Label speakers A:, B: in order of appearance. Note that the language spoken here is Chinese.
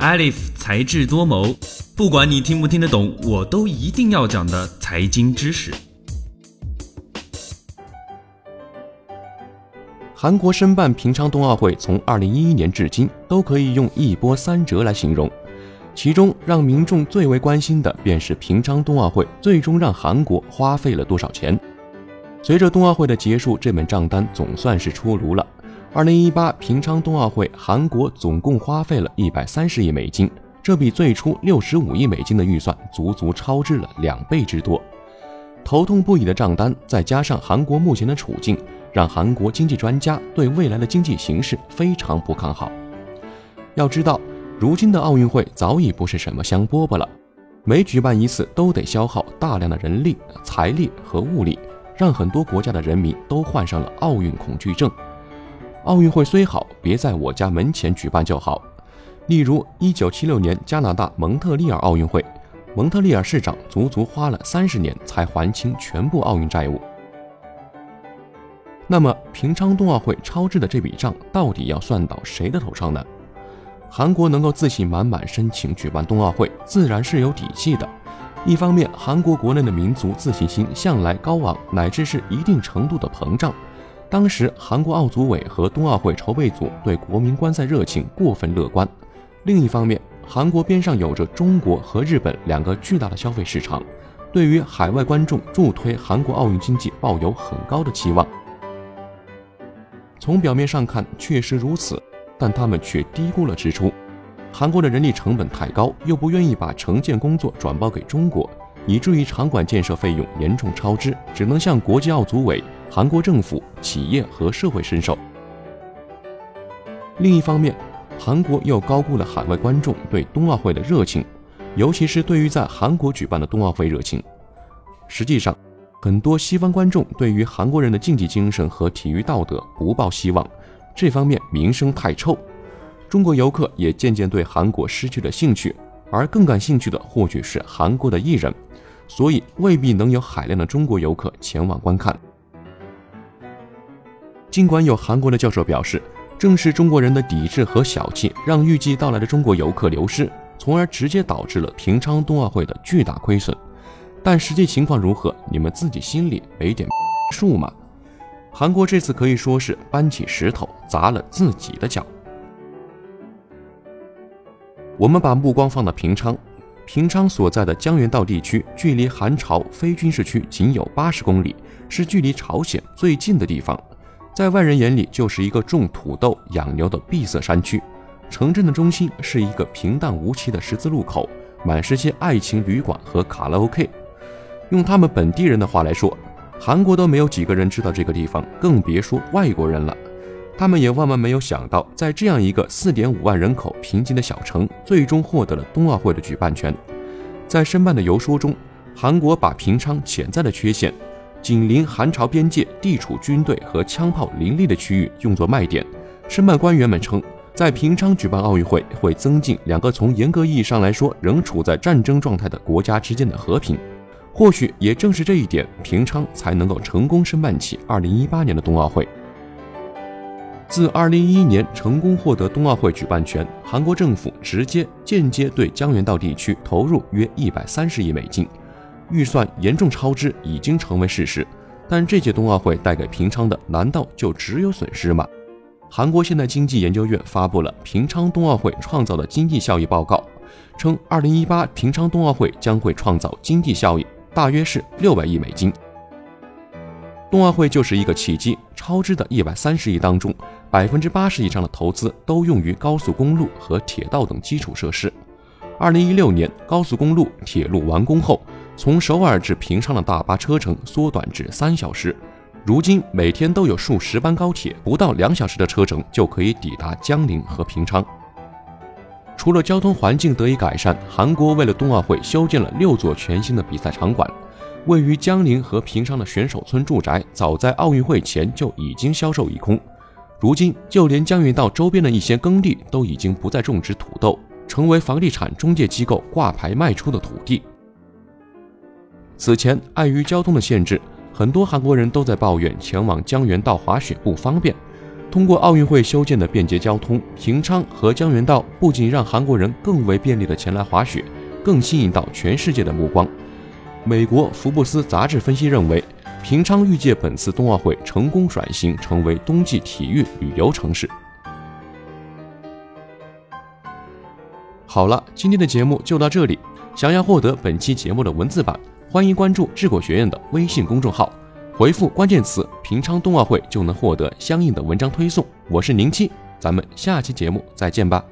A: Alif 才智多谋，不管你听不听得懂，我都一定要讲的财经知识。
B: 韩国申办平昌冬奥会，从2011年至今，都可以用一波三折来形容。其中让民众最为关心的，便是平昌冬奥会最终让韩国花费了多少钱。随着冬奥会的结束，这本账单总算是出炉了。二零一八平昌冬奥会，韩国总共花费了一百三十亿美金，这比最初六十五亿美金的预算足足超支了两倍之多。头痛不已的账单，再加上韩国目前的处境，让韩国经济专家对未来的经济形势非常不看好。要知道，如今的奥运会早已不是什么香饽饽了，每举办一次都得消耗大量的人力、财力和物力。让很多国家的人民都患上了奥运恐惧症。奥运会虽好，别在我家门前举办就好。例如，一九七六年加拿大蒙特利尔奥运会，蒙特利尔市长足足花了三十年才还清全部奥运债务。那么，平昌冬奥会超支的这笔账到底要算到谁的头上呢？韩国能够自信满满申请举办冬奥会，自然是有底气的。一方面，韩国国内的民族自信心向来高昂，乃至是一定程度的膨胀。当时，韩国奥组委和冬奥会筹备组对国民观赛热情过分乐观。另一方面，韩国边上有着中国和日本两个巨大的消费市场，对于海外观众助推韩国奥运经济抱有很高的期望。从表面上看，确实如此，但他们却低估了支出。韩国的人力成本太高，又不愿意把承建工作转包给中国，以至于场馆建设费用严重超支，只能向国际奥组委、韩国政府、企业和社会伸手。另一方面，韩国又高估了海外观众对冬奥会的热情，尤其是对于在韩国举办的冬奥会热情。实际上，很多西方观众对于韩国人的竞技精神和体育道德不抱希望，这方面名声太臭。中国游客也渐渐对韩国失去了兴趣，而更感兴趣的或许是韩国的艺人，所以未必能有海量的中国游客前往观看。尽管有韩国的教授表示，正是中国人的抵制和小气，让预计到来的中国游客流失，从而直接导致了平昌冬奥会的巨大亏损。但实际情况如何，你们自己心里没点数吗？韩国这次可以说是搬起石头砸了自己的脚。我们把目光放到平昌，平昌所在的江原道地区距离韩朝非军事区仅有八十公里，是距离朝鲜最近的地方。在外人眼里，就是一个种土豆、养牛的闭塞山区。城镇的中心是一个平淡无奇的十字路口，满是些爱情旅馆和卡拉 OK。用他们本地人的话来说，韩国都没有几个人知道这个地方，更别说外国人了。他们也万万没有想到，在这样一个四点五万人口贫瘠的小城，最终获得了冬奥会的举办权。在申办的游说中，韩国把平昌潜在的缺陷——紧邻韩朝边界、地处军队和枪炮林立的区域——用作卖点。申办官员们称，在平昌举办奥运会会增进两个从严格意义上来说仍处在战争状态的国家之间的和平。或许也正是这一点，平昌才能够成功申办起2018年的冬奥会。自2011年成功获得冬奥会举办权，韩国政府直接、间接对江原道地区投入约130亿美金，预算严重超支已经成为事实。但这届冬奥会带给平昌的，难道就只有损失吗？韩国现代经济研究院发布了平昌冬奥会创造的经济效益报告，称2018平昌冬奥会将会创造经济效益大约是600亿美金。冬奥会就是一个契机，超支的一百三十亿当中，百分之八十以上的投资都用于高速公路和铁道等基础设施。二零一六年，高速公路、铁路完工后，从首尔至平昌的大巴车程缩短至三小时。如今，每天都有数十班高铁，不到两小时的车程就可以抵达江陵和平昌。除了交通环境得以改善，韩国为了冬奥会修建了六座全新的比赛场馆。位于江陵和平昌的选手村住宅，早在奥运会前就已经销售一空。如今，就连江原道周边的一些耕地都已经不再种植土豆，成为房地产中介机构挂牌卖出的土地。此前，碍于交通的限制，很多韩国人都在抱怨前往江原道滑雪不方便。通过奥运会修建的便捷交通，平昌和江原道不仅让韩国人更为便利的前来滑雪，更吸引到全世界的目光。美国福布斯杂志分析认为，平昌预借本次冬奥会成功转型成为冬季体育旅游城市。好了，今天的节目就到这里。想要获得本期节目的文字版，欢迎关注智果学院的微信公众号，回复关键词“平昌冬奥会”就能获得相应的文章推送。我是宁七，咱们下期节目再见吧。